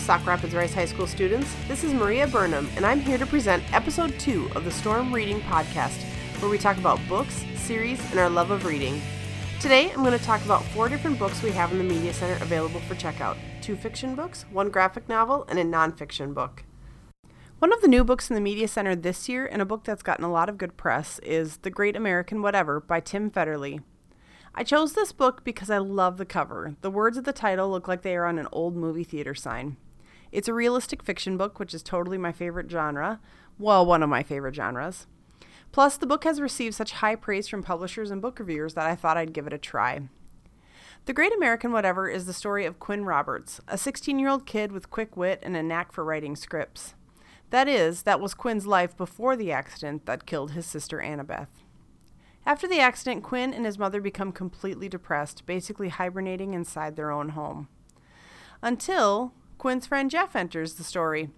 Sauk Rapids Rice High School students. This is Maria Burnham, and I'm here to present episode two of the Storm Reading Podcast, where we talk about books, series, and our love of reading. Today, I'm going to talk about four different books we have in the Media Center available for checkout two fiction books, one graphic novel, and a nonfiction book. One of the new books in the Media Center this year, and a book that's gotten a lot of good press, is The Great American Whatever by Tim Federle. I chose this book because I love the cover. The words of the title look like they are on an old movie theater sign. It's a realistic fiction book, which is totally my favorite genre. Well, one of my favorite genres. Plus, the book has received such high praise from publishers and book reviewers that I thought I'd give it a try. The Great American Whatever is the story of Quinn Roberts, a 16 year old kid with quick wit and a knack for writing scripts. That is, that was Quinn's life before the accident that killed his sister Annabeth. After the accident, Quinn and his mother become completely depressed, basically hibernating inside their own home. Until Quinn's friend Jeff enters the story.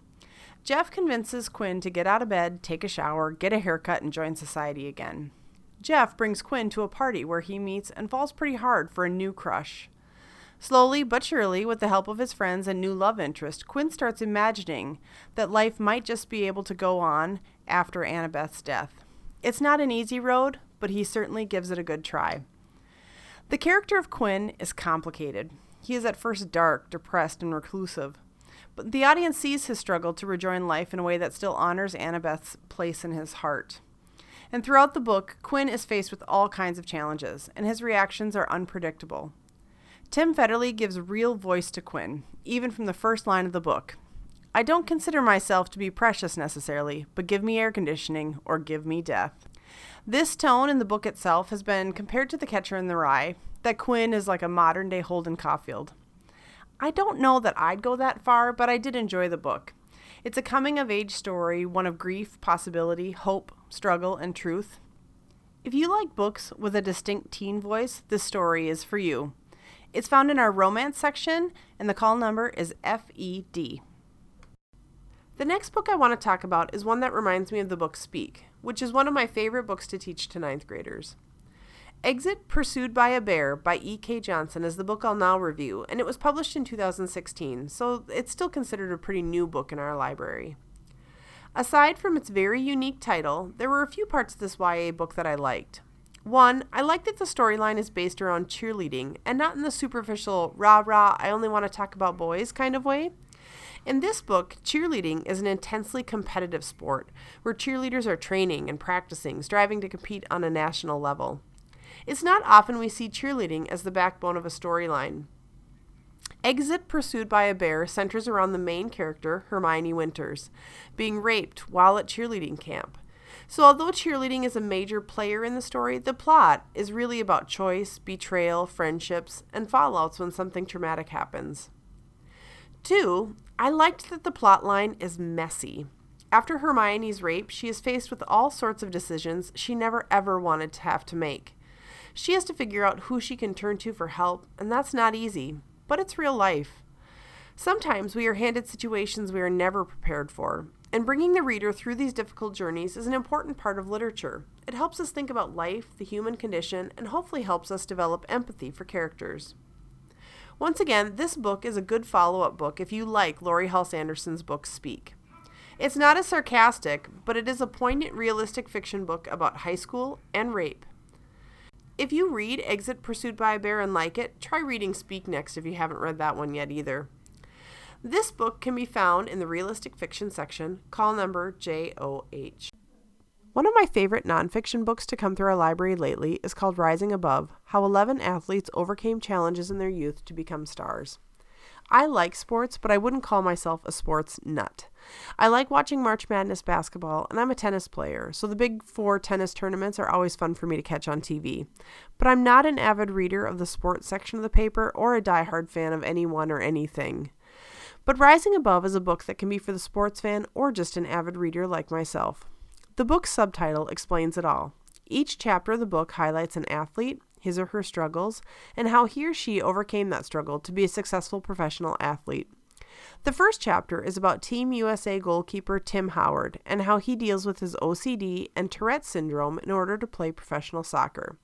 Jeff convinces Quinn to get out of bed, take a shower, get a haircut, and join society again. Jeff brings Quinn to a party where he meets and falls pretty hard for a new crush. Slowly but surely, with the help of his friends and new love interest, Quinn starts imagining that life might just be able to go on after Annabeth's death. It's not an easy road, but he certainly gives it a good try. The character of Quinn is complicated. He is at first dark, depressed, and reclusive. But the audience sees his struggle to rejoin life in a way that still honors Annabeth's place in his heart. And throughout the book, Quinn is faced with all kinds of challenges, and his reactions are unpredictable. Tim Federle gives real voice to Quinn, even from the first line of the book. I don't consider myself to be precious necessarily, but give me air conditioning or give me death. This tone in the book itself has been compared to The Catcher in the Rye, that Quinn is like a modern day Holden Caulfield. I don't know that I'd go that far, but I did enjoy the book. It's a coming of age story, one of grief, possibility, hope, struggle, and truth. If you like books with a distinct teen voice, this story is for you. It's found in our romance section, and the call number is FED. The next book I want to talk about is one that reminds me of the book Speak, which is one of my favorite books to teach to ninth graders. Exit Pursued by a Bear by E.K. Johnston is the book I'll now review, and it was published in 2016, so it's still considered a pretty new book in our library. Aside from its very unique title, there were a few parts of this YA book that I liked. One, I like that the storyline is based around cheerleading and not in the superficial rah rah, I only want to talk about boys kind of way. In this book, cheerleading is an intensely competitive sport where cheerleaders are training and practicing, striving to compete on a national level. It's not often we see cheerleading as the backbone of a storyline. Exit Pursued by a Bear centers around the main character, Hermione Winters, being raped while at cheerleading camp. So, although cheerleading is a major player in the story, the plot is really about choice, betrayal, friendships, and fallouts when something traumatic happens. Two, I liked that the plot line is messy. After Hermione's rape, she is faced with all sorts of decisions she never ever wanted to have to make. She has to figure out who she can turn to for help, and that's not easy, but it's real life. Sometimes we are handed situations we are never prepared for, and bringing the reader through these difficult journeys is an important part of literature. It helps us think about life, the human condition, and hopefully helps us develop empathy for characters. Once again, this book is a good follow up book if you like Laurie Halse Anderson's book Speak. It's not as sarcastic, but it is a poignant, realistic fiction book about high school and rape. If you read Exit Pursued by a Bear and like it, try reading Speak next if you haven't read that one yet either. This book can be found in the realistic fiction section, call number JOH. One of my favorite nonfiction books to come through our library lately is called Rising Above How 11 Athletes Overcame Challenges in Their Youth to Become Stars. I like sports, but I wouldn't call myself a sports nut. I like watching March Madness basketball, and I'm a tennis player, so the big four tennis tournaments are always fun for me to catch on TV. But I'm not an avid reader of the sports section of the paper or a die-hard fan of anyone or anything. But Rising Above is a book that can be for the sports fan or just an avid reader like myself. The book's subtitle explains it all. Each chapter of the book highlights an athlete, his or her struggles, and how he or she overcame that struggle to be a successful professional athlete. The first chapter is about Team USA goalkeeper Tim Howard and how he deals with his OCD and Tourette syndrome in order to play professional soccer.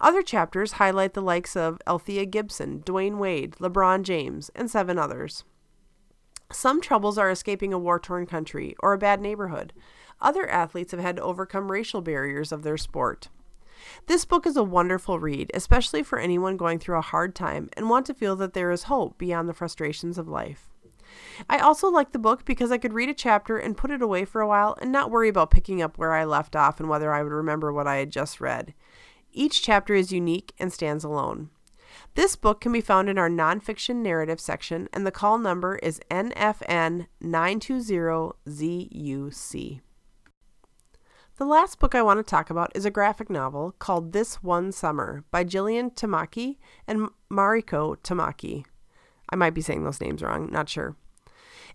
Other chapters highlight the likes of Althea Gibson, Dwyane Wade, LeBron James, and seven others. Some troubles are escaping a war torn country or a bad neighborhood. Other athletes have had to overcome racial barriers of their sport. This book is a wonderful read, especially for anyone going through a hard time and want to feel that there is hope beyond the frustrations of life. I also like the book because I could read a chapter and put it away for a while and not worry about picking up where I left off and whether I would remember what I had just read. Each chapter is unique and stands alone. This book can be found in our nonfiction narrative section, and the call number is NFN 920ZUC. The last book I want to talk about is a graphic novel called This One Summer by Jillian Tamaki and Mariko Tamaki. I might be saying those names wrong, not sure.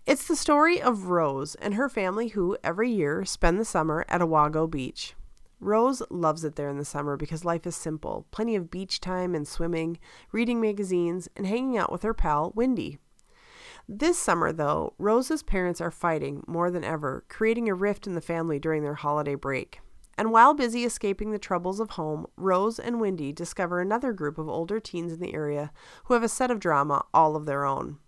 It's the story of Rose and her family who, every year, spend the summer at Awago Beach. Rose loves it there in the summer because life is simple plenty of beach time and swimming, reading magazines, and hanging out with her pal, Wendy. This summer, though, Rose's parents are fighting more than ever, creating a rift in the family during their holiday break. And while busy escaping the troubles of home, Rose and Wendy discover another group of older teens in the area who have a set of drama all of their own.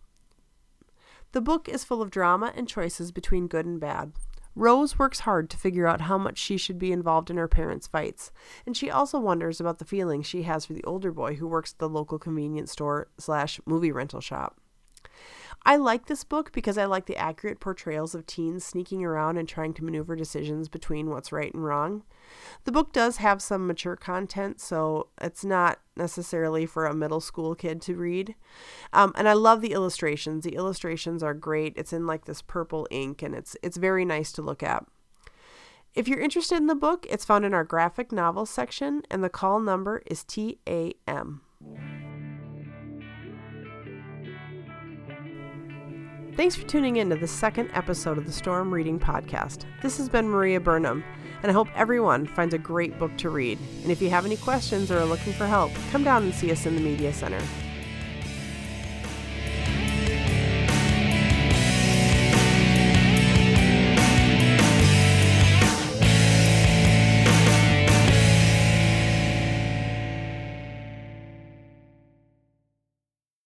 The book is full of drama and choices between good and bad. Rose works hard to figure out how much she should be involved in her parents' fights, and she also wonders about the feelings she has for the older boy who works at the local convenience store slash movie rental shop. I like this book because I like the accurate portrayals of teens sneaking around and trying to maneuver decisions between what's right and wrong. The book does have some mature content, so it's not necessarily for a middle school kid to read. Um, and I love the illustrations. The illustrations are great. It's in like this purple ink, and it's it's very nice to look at. If you're interested in the book, it's found in our graphic novel section, and the call number is TAM. Thanks for tuning in to the second episode of the Storm Reading Podcast. This has been Maria Burnham, and I hope everyone finds a great book to read. And if you have any questions or are looking for help, come down and see us in the Media Center.